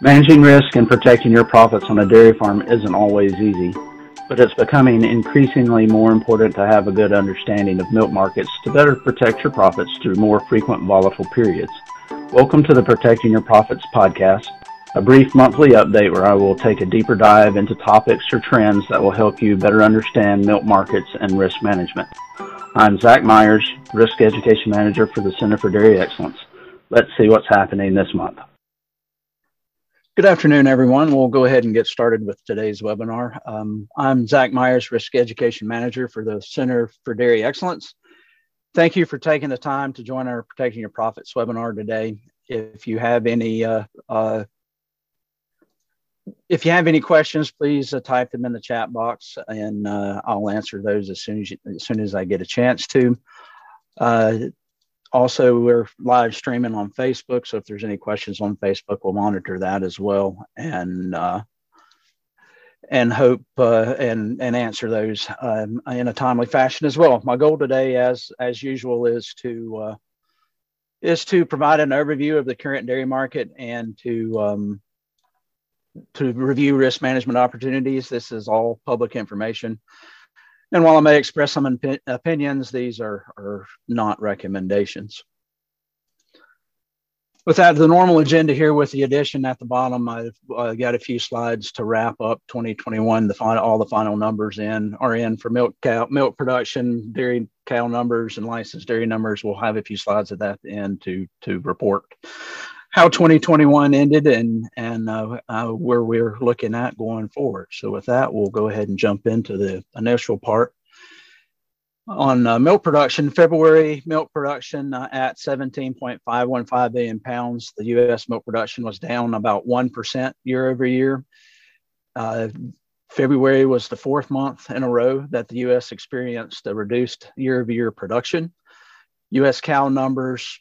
Managing risk and protecting your profits on a dairy farm isn't always easy, but it's becoming increasingly more important to have a good understanding of milk markets to better protect your profits through more frequent volatile periods. Welcome to the Protecting Your Profits podcast, a brief monthly update where I will take a deeper dive into topics or trends that will help you better understand milk markets and risk management. I'm Zach Myers, Risk Education Manager for the Center for Dairy Excellence. Let's see what's happening this month. Good afternoon, everyone. We'll go ahead and get started with today's webinar. Um, I'm Zach Myers, Risk Education Manager for the Center for Dairy Excellence. Thank you for taking the time to join our Protecting Your Profits webinar today. If you have any uh, uh, if you have any questions, please uh, type them in the chat box, and uh, I'll answer those as soon as you, as soon as I get a chance to. Also, we're live streaming on Facebook, so if there's any questions on Facebook, we'll monitor that as well, and uh, and hope uh, and and answer those um, in a timely fashion as well. My goal today, as as usual, is to uh, is to provide an overview of the current dairy market and to um, to review risk management opportunities. This is all public information. And while I may express some op- opinions, these are, are not recommendations. With that, the normal agenda here with the addition at the bottom, I've uh, got a few slides to wrap up 2021. The final, all the final numbers in are in for milk cow, milk production, dairy cow numbers, and licensed dairy numbers. We'll have a few slides at that end to to report how 2021 ended and and uh, uh, where we're looking at going forward. So with that, we'll go ahead and jump into the initial part. On uh, milk production, February milk production uh, at 17.515 billion pounds. The U.S. milk production was down about 1% year over year. Uh, February was the fourth month in a row that the U.S. experienced a reduced year over year production. U.S. cow numbers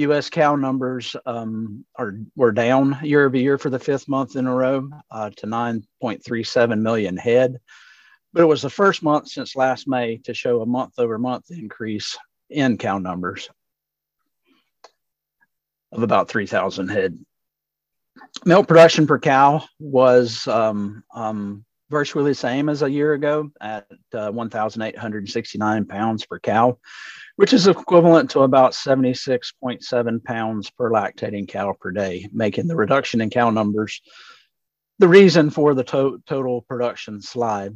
U.S. cow numbers um, are were down year over year for the fifth month in a row uh, to 9.37 million head, but it was the first month since last May to show a month over month increase in cow numbers of about 3,000 head. Milk production per cow was um, um, virtually the same as a year ago at uh, 1,869 pounds per cow which is equivalent to about 76.7 pounds per lactating cow per day, making the reduction in cow numbers the reason for the to- total production slide.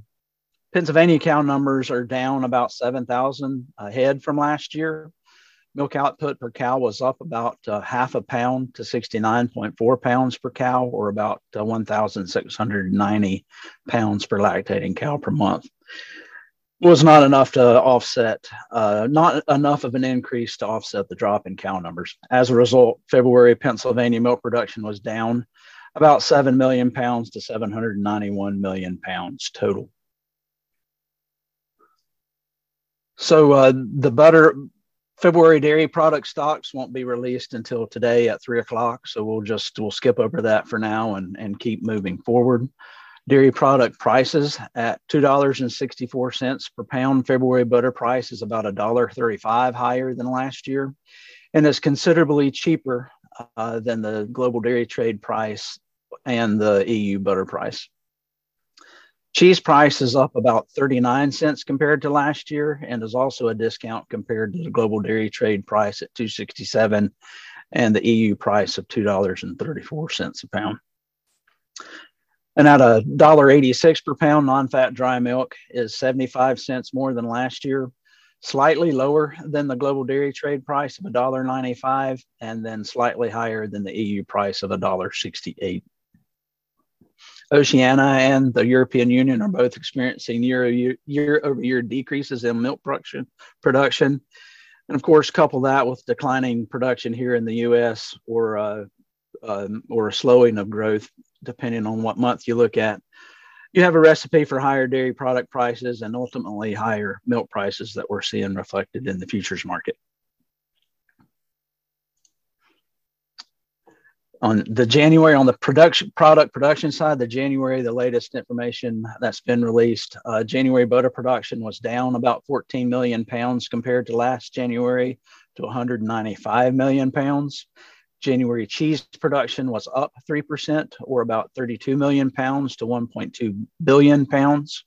Pennsylvania cow numbers are down about 7,000 a head from last year. Milk output per cow was up about uh, half a pound to 69.4 pounds per cow, or about uh, 1,690 pounds per lactating cow per month was not enough to offset, uh, not enough of an increase to offset the drop in cow numbers. As a result, February Pennsylvania milk production was down about 7 million pounds to 791 million pounds total. So uh, the butter, February dairy product stocks won't be released until today at three o'clock. So we'll just, we'll skip over that for now and, and keep moving forward. Dairy product prices at $2.64 per pound. February butter price is about $1.35 higher than last year and is considerably cheaper uh, than the global dairy trade price and the EU butter price. Cheese price is up about 39 cents compared to last year and is also a discount compared to the global dairy trade price at 267 and the EU price of $2.34 a pound. And at a dollar eighty-six per pound, non-fat dry milk is seventy-five cents more than last year, slightly lower than the global dairy trade price of a dollar ninety-five, and then slightly higher than the EU price of a dollar sixty-eight. Oceania and the European Union are both experiencing year, year, over year decreases in milk production. Production, and of course, couple that with declining production here in the U.S. or uh, um, or slowing of growth depending on what month you look at. You have a recipe for higher dairy product prices and ultimately higher milk prices that we're seeing reflected in the futures market. On the January on the production product production side, the January the latest information that's been released, uh, January butter production was down about 14 million pounds compared to last January to 195 million pounds. January cheese production was up 3%, or about 32 million pounds to 1.2 billion pounds.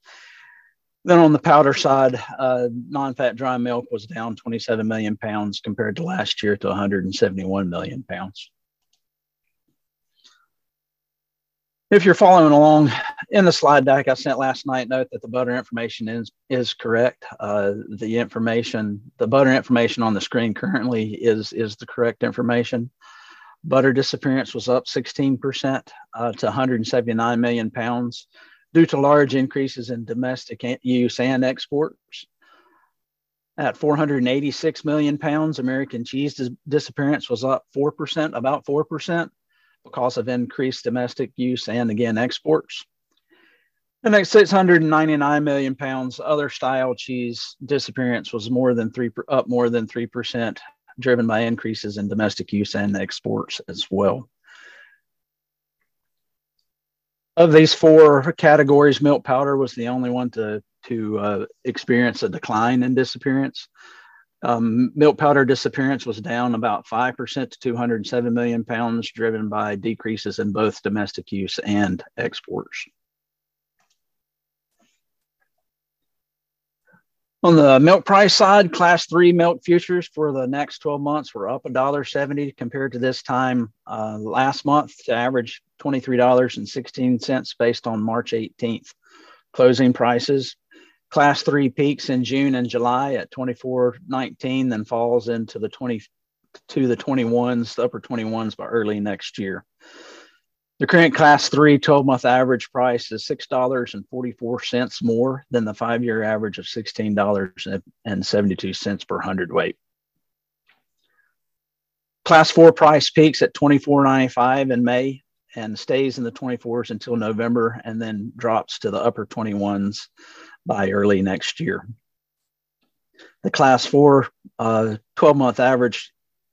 Then on the powder side, uh, non-fat dry milk was down 27 million pounds compared to last year to 171 million pounds. If you're following along in the slide deck I sent last night, note that the butter information is is correct. Uh, the information, the butter information on the screen currently is is the correct information. Butter disappearance was up 16% uh, to 179 million pounds due to large increases in domestic use and exports. At 486 million pounds, American cheese dis- disappearance was up 4%, about 4%, because of increased domestic use and again exports. The next 699 million pounds, other style cheese disappearance was more than three up more than three percent, driven by increases in domestic use and exports as well. Of these four categories, milk powder was the only one to to uh, experience a decline in disappearance. Um, milk powder disappearance was down about 5% to 207 million pounds, driven by decreases in both domestic use and exports. On the milk price side, class three milk futures for the next 12 months were up $1.70 compared to this time uh, last month to average $23.16 based on March 18th closing prices. Class three peaks in June and July at 24.19, then falls into the 20 to the 21s, the upper 21s by early next year. The current class three 12 month average price is $6.44 more than the five year average of $16.72 per hundredweight. Class four price peaks at $24.95 in May and stays in the 24s until November and then drops to the upper 21s by early next year. The class four uh, 12 month average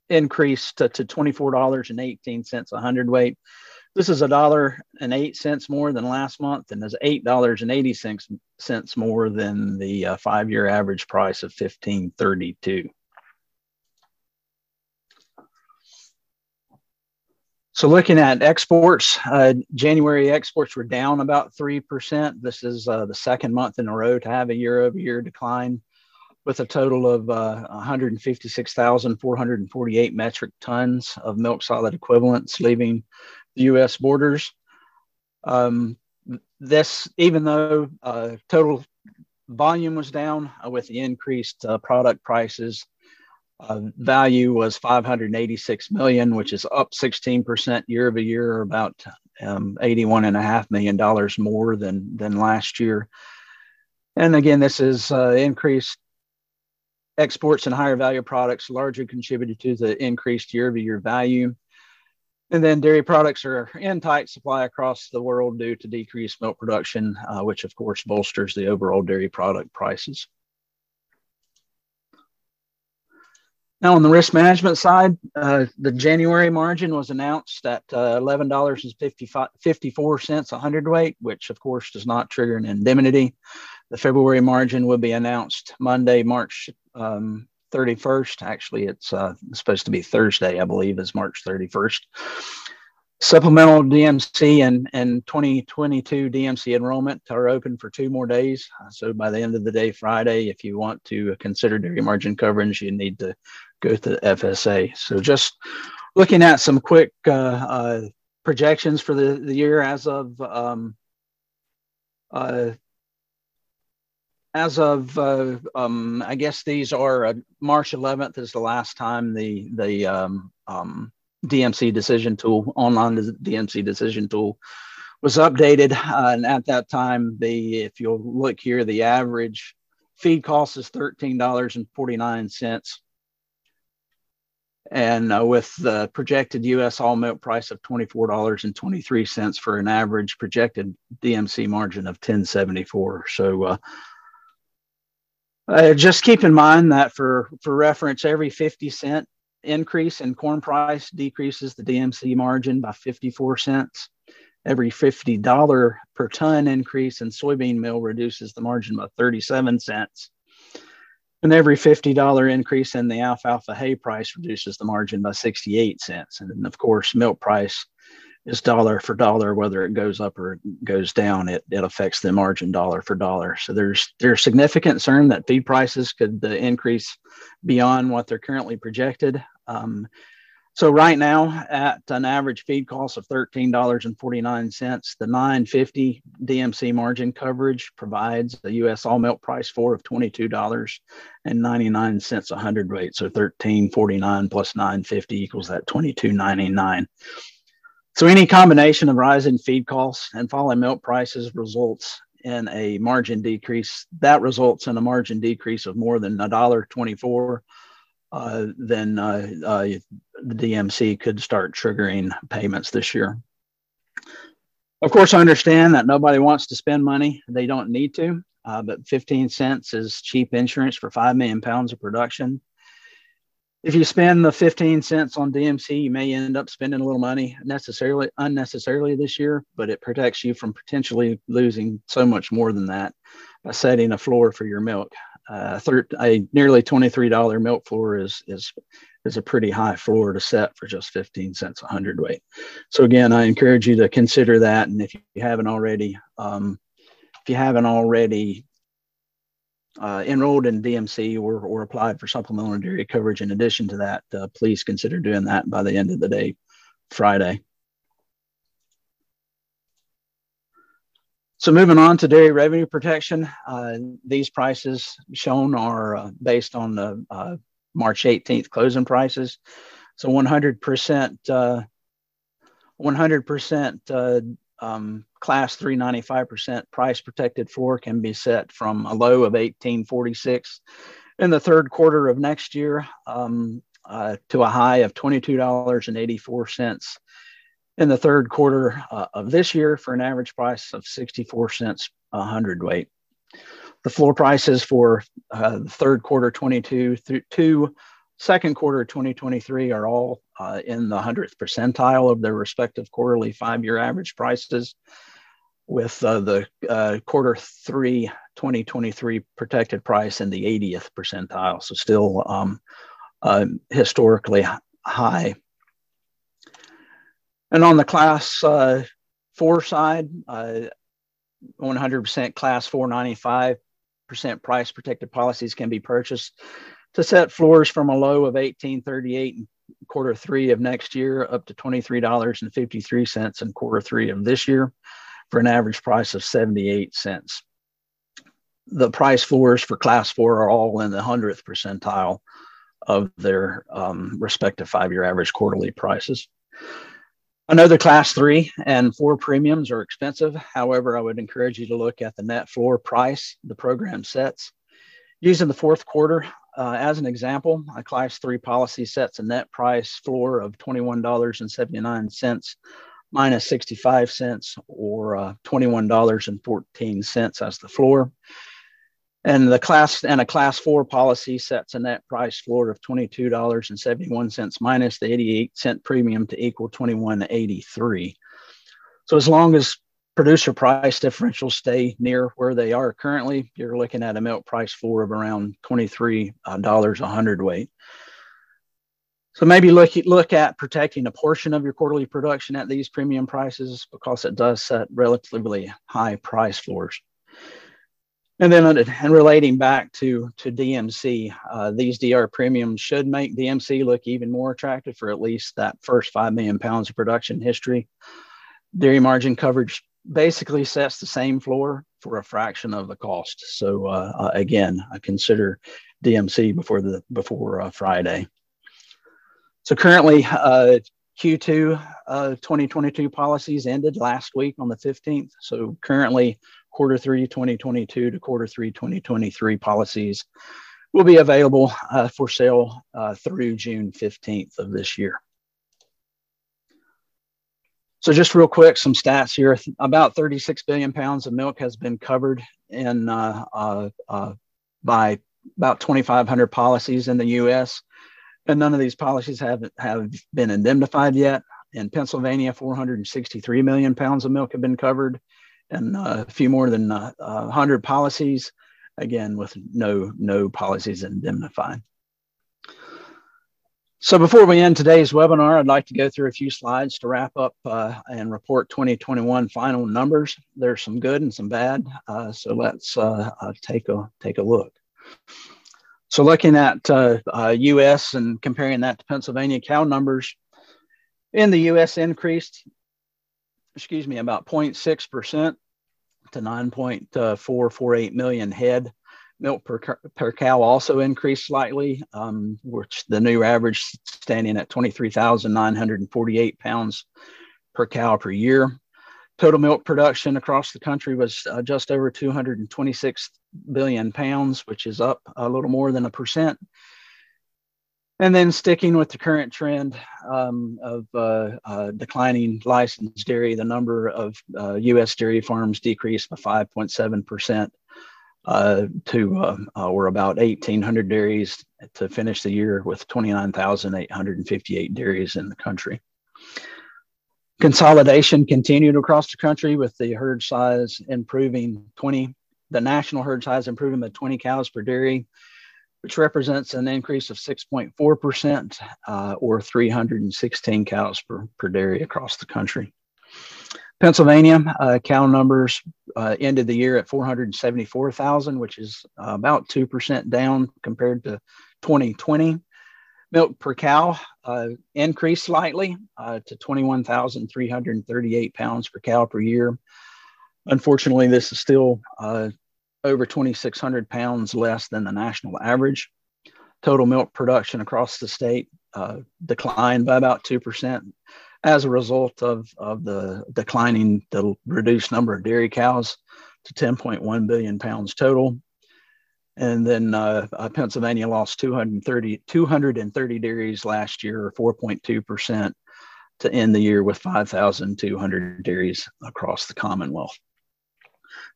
increased to, to $24.18 a hundredweight. This is a dollar and eight cents more than last month and is eight dollars and eighty cents more than the uh, five year average price of 1532. So looking at exports, uh, January exports were down about 3%. This is uh, the second month in a row to have a year over year decline with a total of uh, 156,448 metric tons of milk solid equivalents leaving the U.S. borders. Um, this, even though uh, total volume was down with the increased uh, product prices, uh, value was 586 million, which is up 16% year over year, about um, 81 and a half million dollars more than than last year. And again, this is uh, increased exports and higher value products largely contributed to the increased year over year value. And then dairy products are in tight supply across the world due to decreased milk production, uh, which of course bolsters the overall dairy product prices. Now, on the risk management side, uh, the January margin was announced at uh, $11.54 a hundredweight, which of course does not trigger an indemnity. The February margin will be announced Monday, March um, 31st. Actually, it's uh, supposed to be Thursday, I believe, is March 31st. Supplemental DMC and, and 2022 DMC enrollment are open for two more days. So by the end of the day, Friday, if you want to consider dairy margin coverage, you need to go to the FSA. So just looking at some quick uh, uh, projections for the, the year as of um, uh, as of uh, um, I guess these are uh, March 11th is the last time the the um, um, DMC decision tool online DMC decision tool was updated, uh, and at that time the if you'll look here the average feed cost is thirteen dollars and forty nine cents and uh, with the projected U.S. all milk price of twenty-four dollars and twenty-three cents for an average projected DMC margin of ten seventy-four. So, uh, uh, just keep in mind that for for reference, every fifty cent increase in corn price decreases the DMC margin by fifty-four cents. Every fifty dollar per ton increase in soybean meal reduces the margin by thirty-seven cents And every $50 increase in the alfalfa hay price reduces the margin by 68 cents. And of course, milk price is dollar for dollar, whether it goes up or goes down, it, it affects the margin dollar for dollar. So there's there's significant concern that feed prices could uh, increase beyond what they're currently projected. Um, so right now, at an average feed cost of thirteen dollars and forty nine cents, the nine fifty DMC margin coverage provides a U.S. all milk price floor of twenty two dollars and ninety nine cents a hundredweight. So thirteen forty nine plus nine fifty equals that twenty two ninety nine. So any combination of rising feed costs and falling milk prices results in a margin decrease. That results in a margin decrease of more than a dollar twenty four uh, then uh, uh, the DMC could start triggering payments this year. Of course, I understand that nobody wants to spend money they don't need to, uh, but 15 cents is cheap insurance for 5 million pounds of production. If you spend the 15 cents on DMC, you may end up spending a little money necessarily unnecessarily this year, but it protects you from potentially losing so much more than that by setting a floor for your milk uh, third, a nearly $23 milk floor is, is, is a pretty high floor to set for just 15 cents a hundredweight. So again, I encourage you to consider that. And if you haven't already, um, if you haven't already uh, enrolled in DMC or, or applied for supplemental dairy coverage in addition to that, uh, please consider doing that by the end of the day, Friday. So moving on to dairy revenue protection, uh, these prices shown are uh, based on the uh, March 18th closing prices. So 100%, 100% uh, uh, um, class 395% price protected floor can be set from a low of 1846 in the third quarter of next year um, uh, to a high of $22.84 in the third quarter uh, of this year for an average price of 64 cents a hundredweight. The floor prices for uh, the third quarter 22 through to second quarter 2023 are all uh, in the 100th percentile of their respective quarterly five-year average prices with uh, the uh, quarter three 2023 protected price in the 80th percentile. So still um, uh, historically high and on the class uh, four side, uh, 100% class 495% price protected policies can be purchased to set floors from a low of 1838 in quarter three of next year up to $23.53 in quarter three of this year for an average price of 78 cents. The price floors for class four are all in the 100th percentile of their um, respective five year average quarterly prices. Another class three and four premiums are expensive. However, I would encourage you to look at the net floor price the program sets. Using the fourth quarter uh, as an example, a class three policy sets a net price floor of $21.79 minus 65 cents or uh, $21.14 as the floor. And the class and a class four policy sets a net price floor of $22.71 minus the 88 cent premium to equal 21.83. So as long as producer price differentials stay near where they are currently, you're looking at a milk price floor of around $23 a hundredweight. So maybe look look at protecting a portion of your quarterly production at these premium prices because it does set relatively high price floors. And then, and relating back to to DMC, uh, these DR premiums should make DMC look even more attractive for at least that first five million pounds of production history. Dairy margin coverage basically sets the same floor for a fraction of the cost. So uh, uh, again, I consider DMC before the before uh, Friday. So currently, uh, Q2 uh, 2022 policies ended last week on the 15th. So currently, quarter three 2022 to quarter three 2023 policies will be available uh, for sale uh, through June 15th of this year. So just real quick, some stats here. About 36 billion pounds of milk has been covered in uh, uh, uh by about 2,500 policies in the U.S. And none of these policies have, have been indemnified yet. In Pennsylvania, 463 million pounds of milk have been covered and uh, a few more than uh, 100 policies again with no no policies indemnifying. So before we end today's webinar, I'd like to go through a few slides to wrap up uh, and report 2021 final numbers. There's some good and some bad, uh, so let's uh, uh take a take a look. So looking at U.S. Uh, and comparing that to Pennsylvania cow numbers, in the U.S. increased, excuse me, about 0.6 percent to 9.448 million head milk per, per cow also increased slightly, um, which the new average standing at 23,948 pounds per cow per year. Total milk production across the country was uh, just over 226 billion pounds, which is up a little more than a percent. And then sticking with the current trend um, of uh, uh, declining licensed dairy, the number of U.S. Uh, dairy farms decreased by 5.7 percent uh, to uh, uh, we're about 1,800 dairies to finish the year with 29,858 dairies in the country. Consolidation continued across the country with the herd size improving 20, the national herd size improving by 20 cows per dairy, which represents an increase of 6.4% uh, or 316 cows per, per dairy across the country. Pennsylvania uh, cow numbers uh, ended the year at 474,000, which is about 2% down compared to 2020. Milk per cow uh, increased slightly uh, to 21,338 pounds per cow per year. Unfortunately, this is still uh, over 2,600 pounds less than the national average. Total milk production across the state declined by about 2%, as a result of, of the declining, the reduced number of dairy cows to 10.1 billion pounds total. And then uh, uh, Pennsylvania lost 230, 230 dairies last year, or 4.2%, to end the year with 5,200 dairies across the Commonwealth.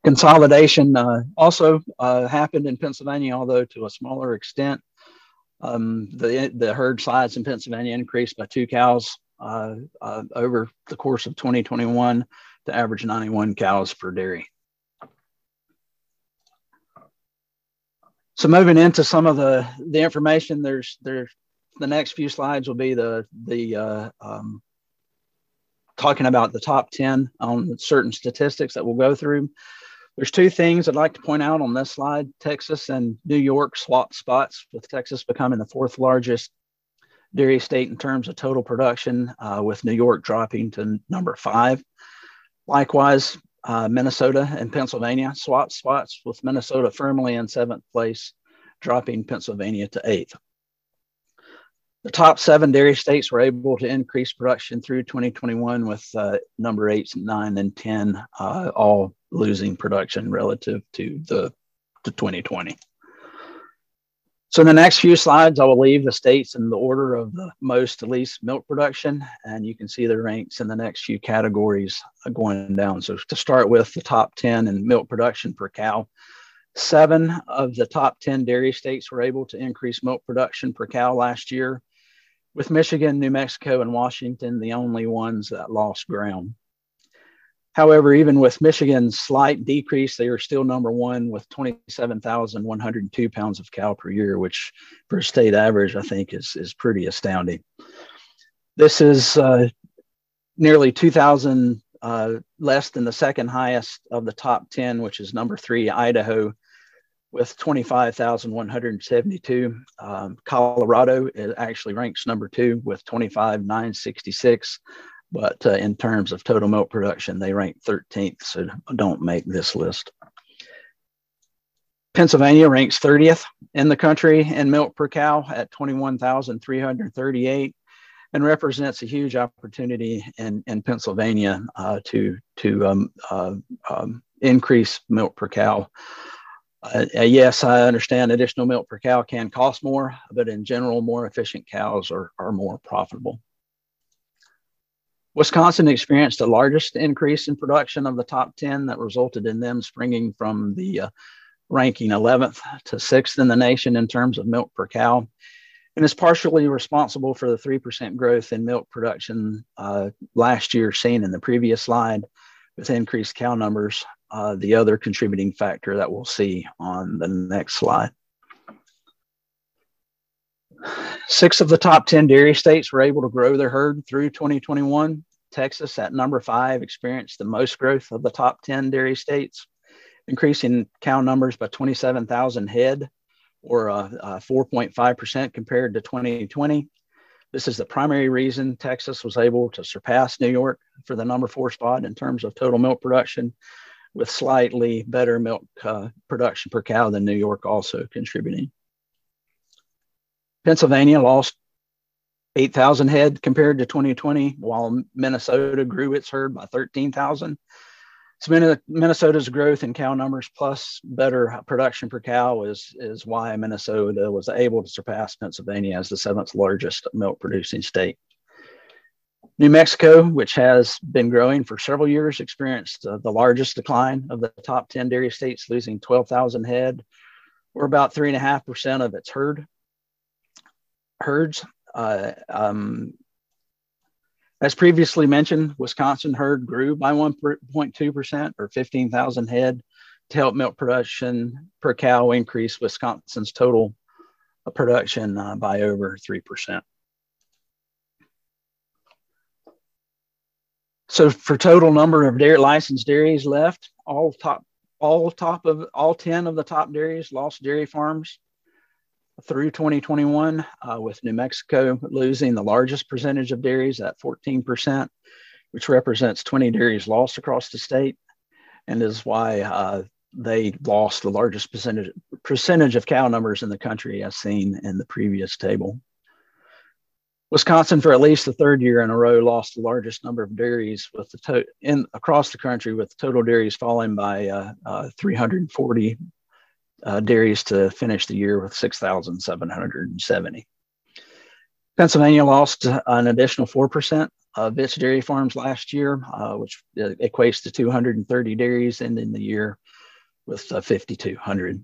Consolidation uh, also uh, happened in Pennsylvania, although to a smaller extent. Um, the, the herd size in Pennsylvania increased by two cows uh, uh, over the course of 2021 to average 91 cows per dairy. So moving into some of the, the information, there's there's the next few slides will be the the uh, um, talking about the top 10 on certain statistics that we'll go through. There's two things I'd like to point out on this slide. Texas and New York swap spots, with Texas becoming the fourth largest dairy state in terms of total production, uh, with New York dropping to number five. Likewise, uh, Minnesota and Pennsylvania swap spots, with Minnesota firmly in seventh place, dropping Pennsylvania to eighth. The top seven dairy states were able to increase production through 2021, with uh, number eight, nine, and 10 uh, all losing production relative to the to 2020. So in the next few slides, I will leave the states in the order of the most to least milk production, and you can see the ranks in the next few categories going down. So to start with the top 10 in milk production per cow, seven of the top 10 dairy states were able to increase milk production per cow last year, with Michigan, New Mexico, and Washington the only ones that lost ground. However, even with Michigan's slight decrease, they are still number one with 27,102 pounds of cow per year, which for state average, I think is, is pretty astounding. This is uh, nearly 2,000 uh, less than the second highest of the top 10, which is number three, Idaho, with 25,172. Um, Colorado actually ranks number two with 25,966 but uh, in terms of total milk production, they rank 13th, so don't make this list. Pennsylvania ranks 30th in the country in milk per cow at 21,338 and represents a huge opportunity in, in Pennsylvania uh, to, to um, uh, um, increase milk per cow. Uh, yes, I understand additional milk per cow can cost more, but in general, more efficient cows are, are more profitable. Wisconsin experienced the largest increase in production of the top 10 that resulted in them springing from the uh, ranking 11th to 6th in the nation in terms of milk per cow and is partially responsible for the 3% growth in milk production uh, last year seen in the previous slide with increased cow numbers uh, the other contributing factor that we'll see on the next slide. Six of the top 10 dairy states were able to grow their herd through 2021. Texas, at number five, experienced the most growth of the top 10 dairy states, increasing cow numbers by 27,000 head or uh, uh, 4.5% compared to 2020. This is the primary reason Texas was able to surpass New York for the number four spot in terms of total milk production, with slightly better milk uh, production per cow than New York also contributing. Pennsylvania lost 8,000 head compared to 2020, while Minnesota grew its herd by 13,000. So Minnesota's growth in cow numbers plus better production per cow is, is why Minnesota was able to surpass Pennsylvania as the seventh largest milk producing state. New Mexico, which has been growing for several years, experienced uh, the largest decline of the top 10 dairy states, losing 12,000 head, or about 3.5% of its herd. Herds. Uh, um, as previously mentioned, Wisconsin herd grew by 1.2% or 15,000 head to help milk production per cow increase Wisconsin's total production uh, by over 3%. So for total number of dairy licensed dairies left, all top all top of all 10 of the top dairies lost dairy farms through 2021, uh, with New Mexico losing the largest percentage of dairies at 14%, which represents 20 dairies lost across the state, and is why uh, they lost the largest percentage, percentage of cow numbers in the country, as seen in the previous table. Wisconsin, for at least the third year in a row, lost the largest number of dairies with the to- in across the country, with total dairies falling by uh, uh 340 uh, dairies to finish the year with 6,770. Pennsylvania lost an additional 4% of its dairy farms last year, uh, which equates to 230 dairies, ending the year with uh, 5,200.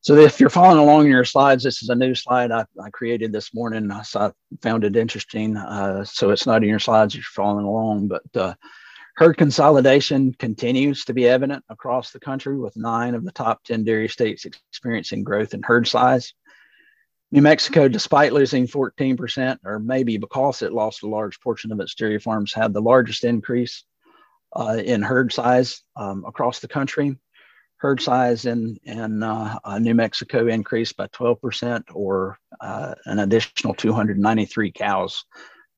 So if you're following along in your slides, this is a new slide I, I created this morning. I found it interesting. Uh, so it's not in your slides if you're following along, but uh, Herd consolidation continues to be evident across the country, with nine of the top 10 dairy states experiencing growth in herd size. New Mexico, despite losing 14%, or maybe because it lost a large portion of its dairy farms, had the largest increase uh, in herd size um, across the country. Herd size in, in uh, uh, New Mexico increased by 12%, or uh, an additional 293 cows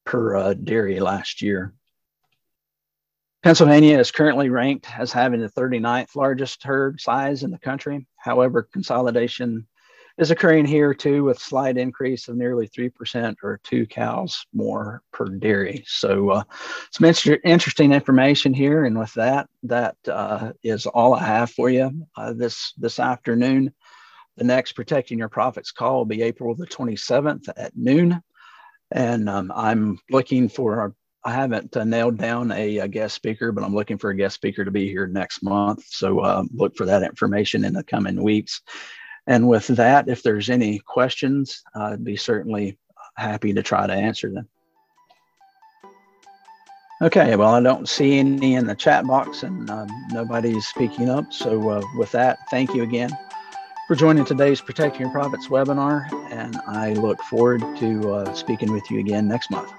per uh, dairy last year. Pennsylvania is currently ranked as having the 39th largest herd size in the country. However, consolidation is occurring here too with slight increase of nearly 3% or two cows more per dairy. So uh, some inter- interesting information here. And with that, that uh, is all I have for you uh, this, this afternoon. The next Protecting Your Profits call will be April the 27th at noon. And um, I'm looking for I haven't uh, nailed down a, a, guest speaker, but I'm looking for a guest speaker to be here next month. So uh, look for that information in the coming weeks. And with that, if there's any questions, I'd be certainly happy to try to answer them. Okay, well, I don't see any in the chat box and uh, nobody's speaking up. So uh, with that, thank you again for joining today's Protecting Your Profits webinar. And I look forward to uh, speaking with you again next month.